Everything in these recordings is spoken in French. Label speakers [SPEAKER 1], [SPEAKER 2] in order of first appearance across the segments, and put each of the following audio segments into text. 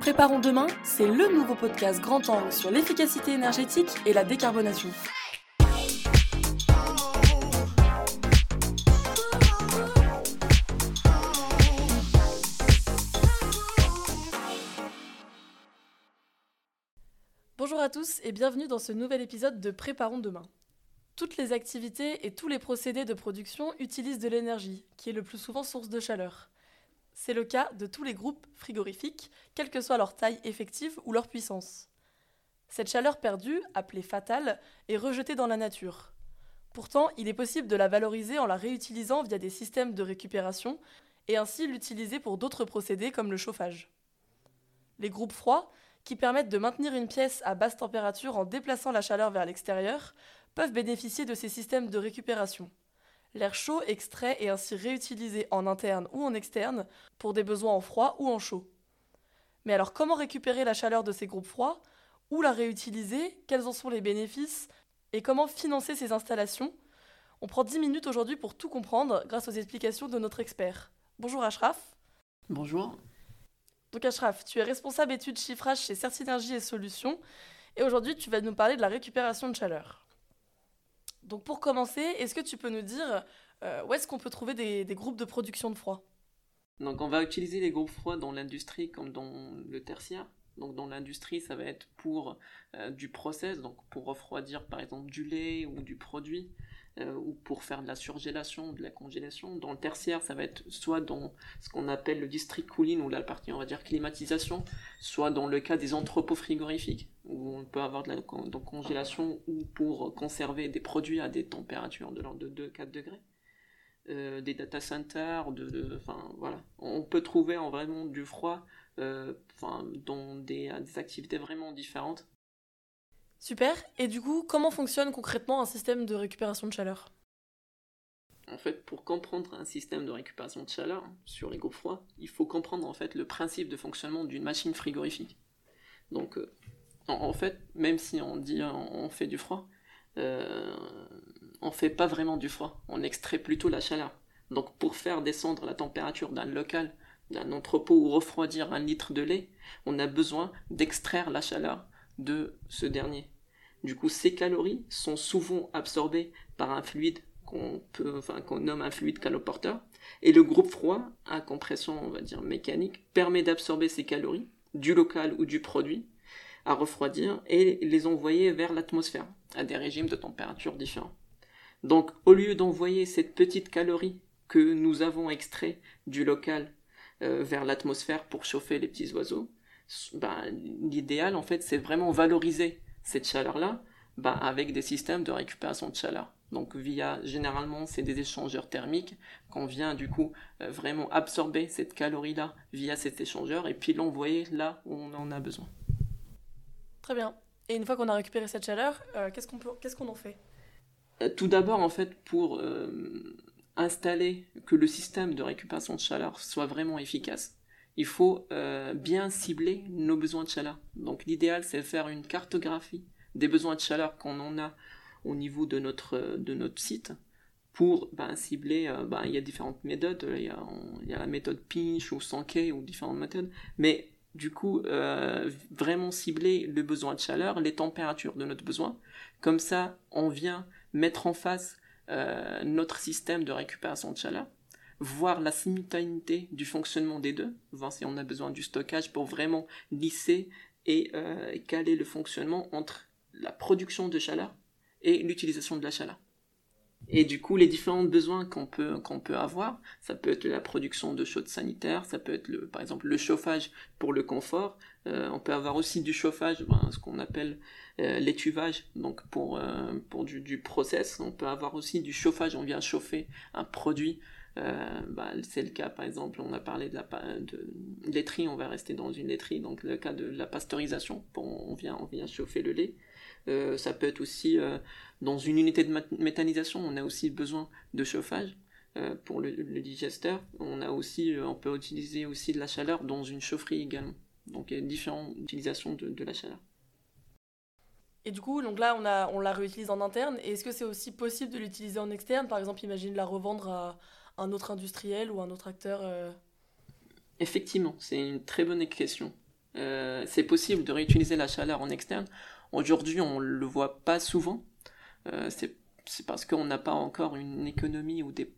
[SPEAKER 1] Préparons demain, c'est le nouveau podcast grand angle sur l'efficacité énergétique et la décarbonation. Bonjour à tous et bienvenue dans ce nouvel épisode de Préparons demain. Toutes les activités et tous les procédés de production utilisent de l'énergie, qui est le plus souvent source de chaleur. C'est le cas de tous les groupes frigorifiques, quelle que soit leur taille effective ou leur puissance. Cette chaleur perdue, appelée fatale, est rejetée dans la nature. Pourtant, il est possible de la valoriser en la réutilisant via des systèmes de récupération et ainsi l'utiliser pour d'autres procédés comme le chauffage. Les groupes froids, qui permettent de maintenir une pièce à basse température en déplaçant la chaleur vers l'extérieur, peuvent bénéficier de ces systèmes de récupération. L'air chaud extrait est ainsi réutilisé en interne ou en externe pour des besoins en froid ou en chaud. Mais alors comment récupérer la chaleur de ces groupes froids? Ou la réutiliser? Quels en sont les bénéfices? Et comment financer ces installations? On prend 10 minutes aujourd'hui pour tout comprendre grâce aux explications de notre expert. Bonjour Ashraf.
[SPEAKER 2] Bonjour.
[SPEAKER 1] Donc Ashraf, tu es responsable études chiffrage chez Certinergie et Solutions et aujourd'hui tu vas nous parler de la récupération de chaleur. Donc pour commencer, est-ce que tu peux nous dire euh, où est-ce qu'on peut trouver des, groupes de production de froid?
[SPEAKER 2] Donc on va utiliser les groupes froids dans l'industrie comme dans le tertiaire. Donc dans l'industrie, ça va être pour euh, du process, donc pour refroidir par exemple du lait ou du produit. Euh, ou pour faire de la surgélation, de la congélation. Dans le tertiaire, ça va être soit dans ce qu'on appelle le district cooling, ou la partie, on va dire, climatisation, soit dans le cas des entrepôts frigorifiques, où on peut avoir de la congélation, ou pour conserver des produits à des températures de l'ordre de 2-4 degrés. Euh, des data centers, voilà, on peut trouver en vraiment du froid, euh, dans des activités vraiment différentes
[SPEAKER 1] Super. Et du coup, comment fonctionne concrètement un système de récupération de chaleur?
[SPEAKER 2] En fait, pour comprendre un système de récupération de chaleur sur les groupes froids, il faut comprendre en fait le principe de fonctionnement d'une machine frigorifique. Donc, euh, en, fait, même si on dit on, fait du froid, euh, on fait pas vraiment du froid. On extrait plutôt la chaleur. Donc, pour faire descendre la température d'un local, d'un entrepôt ou refroidir un litre de lait, on a besoin d'extraire la chaleur de ce dernier. Du coup, ces calories sont souvent absorbées par un fluide qu'on enfin, nomme un fluide caloporteur. Et le groupe froid, à compression, on va dire mécanique, permet d'absorber ces calories du local ou du produit à refroidir et les envoyer vers l'atmosphère à des régimes de température différents. Donc, au lieu d'envoyer cette petite calorie que nous avons extrait du local euh, vers l'atmosphère pour chauffer les petits oiseaux, bah, l'idéal en fait c'est vraiment valoriser cette chaleur-là bah, avec des systèmes de récupération de chaleur. Donc via généralement c'est des échangeurs thermiques qu'on vient du coup euh, vraiment absorber cette calorie-là via cet échangeur et puis l'envoyer là où on en a besoin.
[SPEAKER 1] Très bien. Et une fois qu'on a récupéré cette chaleur, euh, qu'est-ce qu'on qu'est-ce qu'on en fait?
[SPEAKER 2] Euh, Tout d'abord en fait pour installer que le système de récupération de chaleur soit vraiment efficace, il faut euh, bien cibler nos besoins de chaleur. Donc l'idéal, c'est de faire une cartographie des besoins de chaleur qu'on en a au niveau de notre, de notre site pour ben, cibler, euh, ben, il y a différentes méthodes, il y a, y a la méthode pinch ou Sankey ou différentes méthodes, mais du coup, euh, vraiment cibler le besoin de chaleur, les températures de notre besoin. Comme ça, on vient mettre en face notre système de récupération de chaleur voir la simultanéité du fonctionnement des deux, voir si on a besoin du stockage pour vraiment lisser et euh, caler le fonctionnement entre la production de chaleur et l'utilisation de la chaleur. Et du coup, les différents besoins qu'on peut, qu'on peut avoir, ça peut être la production de chaude sanitaire, ça peut être le, par exemple le chauffage pour le confort, euh, on peut avoir aussi du chauffage, ben, ce qu'on appelle euh, l'étuvage, donc pour, pour du, du process, on peut avoir aussi du chauffage, on vient chauffer un produit euh, bah, c'est le cas, par exemple, on a parlé de la laiterie, on va rester dans une laiterie, donc le cas de la pasteurisation, on, vient, on vient chauffer le lait. Euh, ça peut être aussi euh, dans une unité de méthanisation, on a aussi besoin de chauffage pour le, digesteur. On a aussi, on peut utiliser aussi de la chaleur dans une chaufferie également. Donc il y a différentes utilisations de la chaleur.
[SPEAKER 1] Et du coup, donc là, on, a, on la réutilise en interne. Et est-ce que c'est aussi possible de l'utiliser en externe? Par exemple, imagine la revendre à, un autre industriel ou un autre acteur euh
[SPEAKER 2] Effectivement, c'est une très bonne question. Euh, c'est possible de réutiliser la chaleur en externe. Aujourd'hui, on ne le voit pas souvent. Euh, c'est parce qu'on n'a pas encore une économie ou des,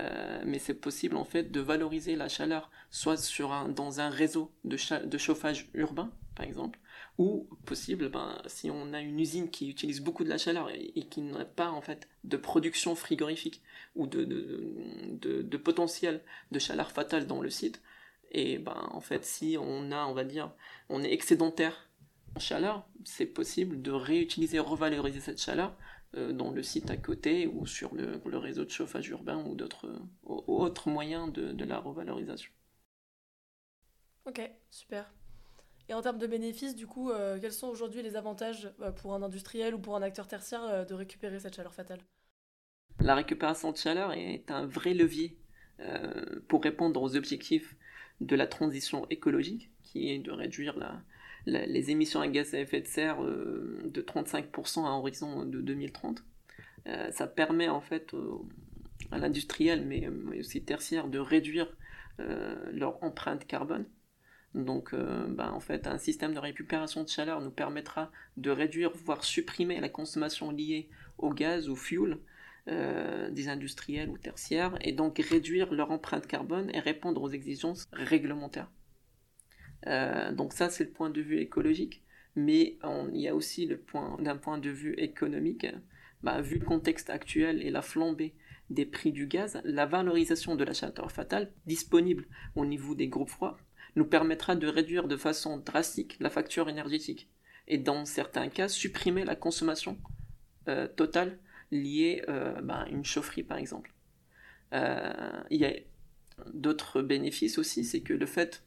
[SPEAKER 2] euh, mais c'est possible en fait de valoriser la chaleur, soit sur un, dans un réseau de, chauffage urbain, par exemple, ou possible, ben, si on a une usine qui utilise beaucoup de la chaleur et, qui n'a pas en fait de production frigorifique ou de, de, de, potentiel de chaleur fatale dans le site, et ben en fait si on a, on va dire, on est excédentaire en chaleur, c'est possible de réutiliser, revaloriser cette chaleur dans le site à côté ou sur le, le réseau de chauffage urbain ou d'autres autres moyens de, de la revalorisation.
[SPEAKER 1] Ok, super. Et en termes de bénéfices, du coup, euh, quels sont aujourd'hui les avantages euh, pour un industriel ou pour un acteur tertiaire euh, de récupérer cette chaleur fatale?
[SPEAKER 2] La récupération de chaleur est un vrai levier pour répondre aux objectifs de la transition écologique, qui est de réduire les émissions à gaz à effet de serre de 35% à horizon de 2030. ça permet en fait à l'industriel, mais aussi tertiaire, de réduire leur empreinte carbone donc, euh, bah, en fait, un système de récupération de chaleur nous permettra de réduire, voire supprimer la consommation liée au gaz ou fuel euh, des industriels ou tertiaires, et donc réduire leur empreinte carbone et répondre aux exigences réglementaires. Euh, donc ça, c'est le point de vue écologique, mais il y a aussi le point d'un point de vue économique. Bah, vu le contexte actuel et la flambée des prix du gaz, la valorisation de la chaleur fatale disponible au niveau des groupes froids nous permettra de réduire de façon drastique la facture énergétique et dans certains cas supprimer la consommation euh, totale liée euh, bah, à une chaufferie par exemple. Il y a d'autres bénéfices aussi, c'est que le fait,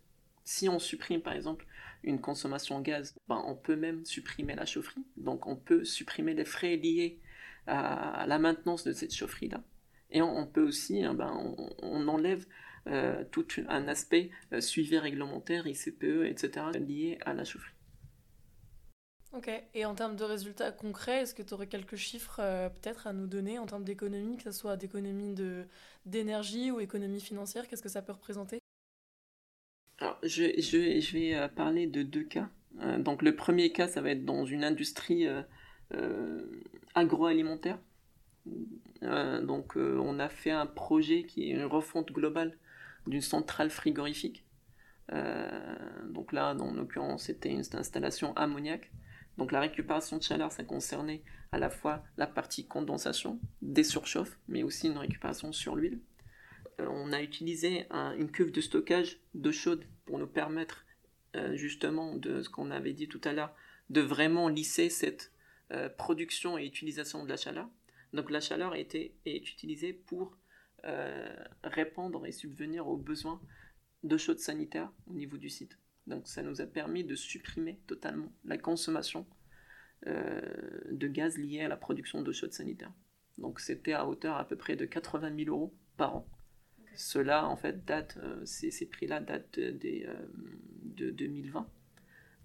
[SPEAKER 2] si on supprime par exemple une consommation gaz, ben, on peut même supprimer la chaufferie, donc on peut supprimer les frais liés à, la maintenance de cette chaufferie-là. Et on, peut aussi, hein, ben, on, on enlève euh, tout un aspect euh, suivi réglementaire, ICPE, etc., lié à la chaufferie.
[SPEAKER 1] Ok, et en termes de résultats concrets, est-ce que tu aurais quelques chiffres euh, peut-être à nous donner en termes d'économie, que ce soit d'économie d'énergie ou économie financière, qu'est-ce que ça peut représenter?
[SPEAKER 2] Je, vais parler de deux cas. donc le premier cas, ça va être dans une industrie agroalimentaire. donc on a fait un projet qui est une refonte globale d'une centrale frigorifique. Euh, donc là, en l'occurrence, c'était une installation ammoniaque. Donc la récupération de chaleur, ça concernait à la fois la partie condensation, des surchauffes, mais aussi une récupération sur l'huile. Euh, on a utilisé une cuve de stockage d'eau chaude pour nous permettre euh, justement de ce qu'on avait dit tout à l'heure, de vraiment lisser cette production et utilisation de la chaleur. Donc la chaleur été, est utilisée pour euh, répondre et subvenir aux besoins d'eau chaude sanitaire au niveau du site. Donc ça nous a permis de supprimer totalement la consommation euh, de gaz lié à la production d'eau chaude sanitaire. Donc c'était à hauteur à peu près de 80 000 euros par an. Cela en fait date, euh, ces, prix-là datent de 2020.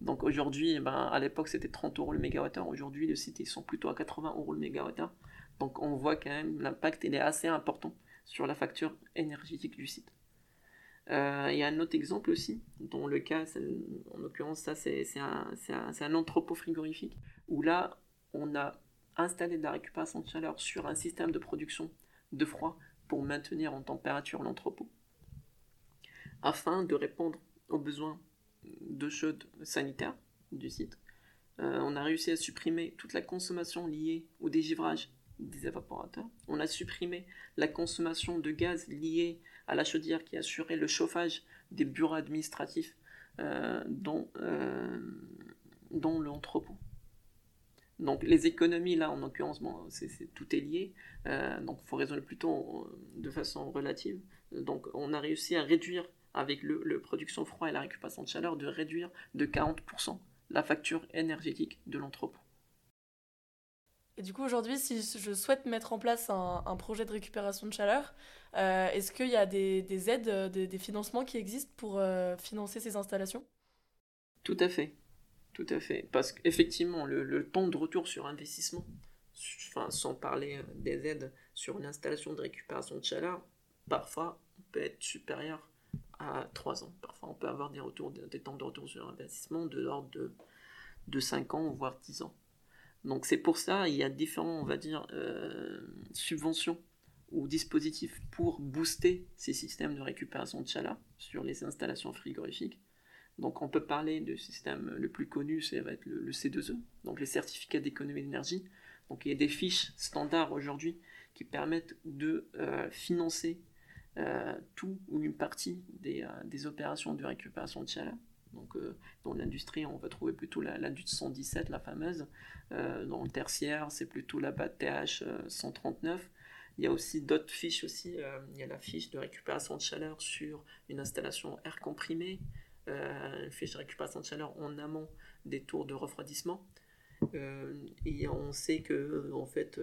[SPEAKER 2] Donc aujourd'hui, eh ben, à l'époque c'était 30 euros le mégawattheure. Aujourd'hui, les sites ils sont plutôt à 80 euros le mégawattheure. Donc on voit quand même l'impact il est assez important sur la facture énergétique du site. Euh, il y a un autre exemple aussi, dont le cas, en l'occurrence, ça c'est un, un, un, entrepôt frigorifique, où là, on a installé de la récupération de chaleur sur un système de production de froid maintenir en température l'entrepôt, afin de répondre aux besoins de chaude sanitaire du site. Euh, on a réussi à supprimer toute la consommation liée au dégivrage des évaporateurs. On a supprimé la consommation de gaz liée à la chaudière qui assurait le chauffage des bureaux administratifs euh, dont, euh, l'entrepôt. Donc les économies, là, en l'occurrence, tout est lié, euh, donc il faut raisonner plutôt de façon relative. Donc on a réussi à réduire, avec le, le production froid et la récupération de chaleur, de réduire de 40% la facture énergétique de l'entrepôt.
[SPEAKER 1] Et du coup, aujourd'hui, si je souhaite mettre en place un, projet de récupération de chaleur, euh, est-ce qu'il y a des, aides, euh, des, financements qui existent pour euh, financer ces installations?
[SPEAKER 2] Tout à fait. Tout à fait. Parce qu'effectivement, le, temps de retour sur investissement, enfin, sans parler des aides sur une installation de récupération de chaleur, parfois peut être supérieur à 3 ans. Parfois, on peut avoir des, retours, des temps de retour sur investissement de l'ordre de, de 5 ans, voire 10 ans. Donc c'est pour ça, il y a différents, on va dire, euh, subventions ou dispositifs pour booster ces systèmes de récupération de chaleur sur les installations frigorifiques. Donc on peut parler du système le plus connu, ça va être le, C2E, donc les certificats d'économie d'énergie. Il y a des fiches standards aujourd'hui qui permettent de euh, financer euh, tout ou une partie des, des, opérations de récupération de chaleur. Euh, dans l'industrie, on va trouver plutôt la, la 117, la fameuse. Euh, dans le tertiaire, c'est plutôt la BAT TH 139. Il y a aussi d'autres fiches aussi. Euh, il y a la fiche de récupération de chaleur sur une installation air comprimé, une fiche de récupération de chaleur en amont des tours de refroidissement. et on sait que en fait,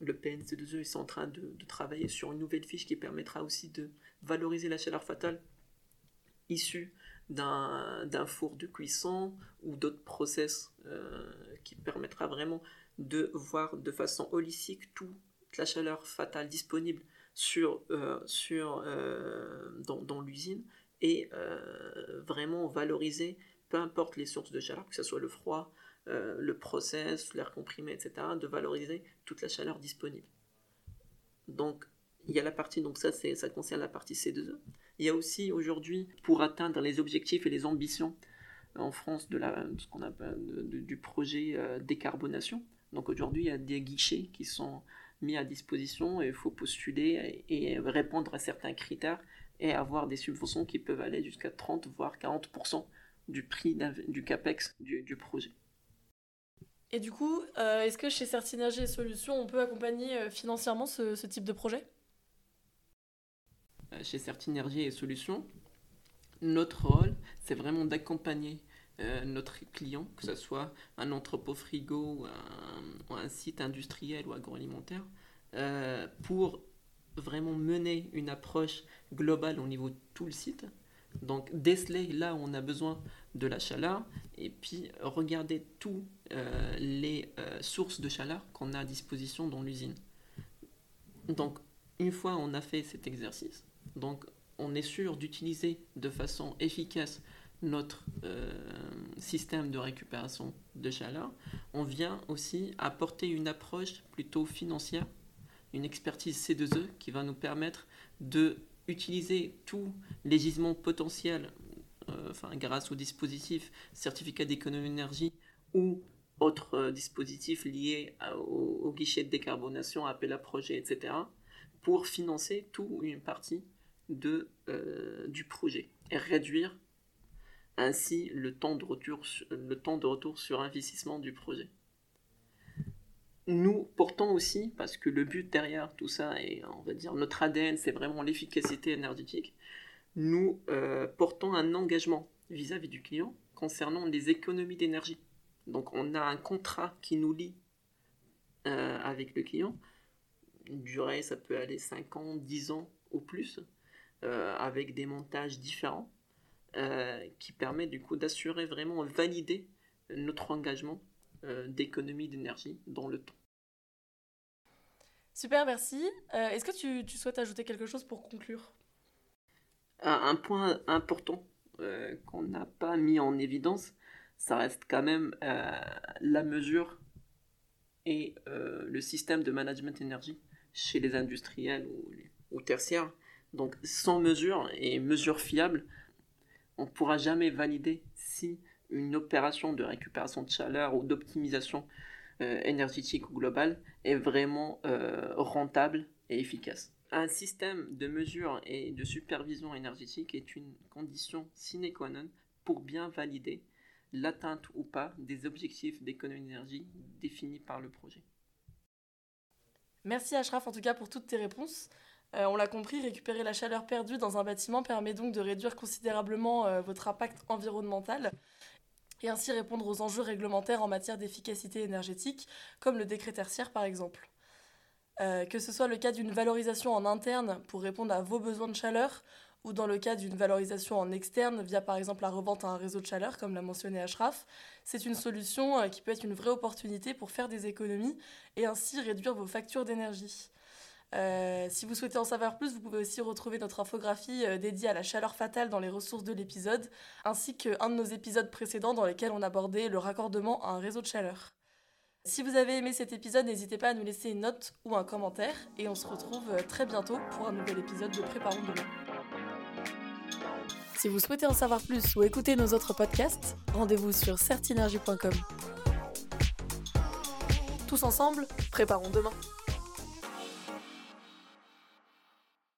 [SPEAKER 2] le PNC2E est en train de, travailler sur une nouvelle fiche qui permettra aussi de valoriser la chaleur fatale issue d'un four de cuisson ou d'autres process euh, qui permettra vraiment de voir de façon holistique toute la chaleur fatale disponible sur, euh, sur, euh, dans l'usine et vraiment valoriser, peu importe les sources de chaleur, que ce soit le froid, le process, l'air comprimé, etc., de valoriser toute la chaleur disponible. Donc, il y a la partie, donc ça, ça concerne la partie C2E. Il y a aussi aujourd'hui, pour atteindre les objectifs et les ambitions en France de, la, du projet euh, décarbonation. Donc aujourd'hui, il y a des guichets qui sont mis à disposition et il faut postuler et, répondre à certains critères et avoir des subventions qui peuvent aller jusqu'à 30 voire 40% du prix du capex du, projet.
[SPEAKER 1] Et du coup, euh, est-ce que chez Certinergie et Solutions, on peut accompagner euh, financièrement ce type de projet?
[SPEAKER 2] Euh, chez Certinergie et Solutions, notre rôle, c'est vraiment d'accompagner euh, notre client, que ce soit un entrepôt frigo ou un, site industriel ou agroalimentaire, euh, pour vraiment mener une approche globale au niveau de tout le site. Donc déceler là où on a besoin de la chaleur et puis regarder toutes les sources de chaleur qu'on a à disposition dans l'usine. Donc une fois on a fait cet exercice, donc on est sûr d'utiliser de façon efficace notre euh, système de récupération de chaleur. On vient aussi apporter une approche plutôt financière, une expertise C2E qui va nous permettre de utiliser tous les gisements potentiels euh, enfin, grâce au dispositif certificat d'économie d'énergie ou autres euh, dispositifs liés au, guichet de décarbonation, appel à projet, etc., pour financer tout ou une partie euh, du projet et réduire ainsi le temps de retour sur investissement du projet. Nous portons aussi, parce que le but derrière tout ça, et on va dire notre ADN, c'est vraiment l'efficacité énergétique, nous euh, portons un engagement vis-à-vis du client concernant les économies d'énergie. Donc on a un contrat qui nous lie euh, avec le client. Une durée, ça peut aller 5 ans, 10 ans ou plus. Euh, avec des montages différents qui permet du coup d'assurer vraiment valider notre engagement d'économie d'énergie dans le temps.
[SPEAKER 1] Super, merci. Est-ce que tu, tu, souhaites ajouter quelque chose pour conclure?
[SPEAKER 2] Un, point important qu'on n'a pas mis en évidence, ça reste quand même la mesure et le système de management énergie chez les industriels ou, ou tertiaires donc sans mesure et mesure fiable, on ne pourra jamais valider si une opération de récupération de chaleur ou d'optimisation euh, énergétique globale est vraiment euh, rentable et efficace. Un système de mesure et de supervision énergétique est une condition sine qua non pour bien valider l'atteinte ou pas des objectifs d'économie d'énergie définis par le projet.
[SPEAKER 1] Merci Ashraf en tout cas pour toutes tes réponses. Euh, on l'a compris, récupérer la chaleur perdue dans un bâtiment permet donc de réduire considérablement votre impact environnemental et ainsi répondre aux enjeux réglementaires en matière d'efficacité énergétique, comme le décret tertiaire par exemple. Euh, que ce soit le cas d'une valorisation en interne pour répondre à vos besoins de chaleur, ou dans le cas d'une valorisation en externe via par exemple la revente à un réseau de chaleur, comme l'a mentionné Ashraf, c'est une solution qui peut être une vraie opportunité pour faire des économies et ainsi réduire vos factures d'énergie. Euh, si vous souhaitez en savoir plus, vous pouvez aussi retrouver notre infographie euh, dédiée à la chaleur fatale dans les ressources de l'épisode, ainsi qu'un de nos épisodes précédents dans lesquels on abordait le raccordement à un réseau de chaleur. Si vous avez aimé cet épisode, n'hésitez pas à nous laisser une note ou un commentaire, et on se retrouve euh, très bientôt pour un nouvel épisode de Préparons demain. Si vous souhaitez en savoir plus ou écouter nos autres podcasts, rendez-vous sur certinergie.com. Tous ensemble, préparons demain.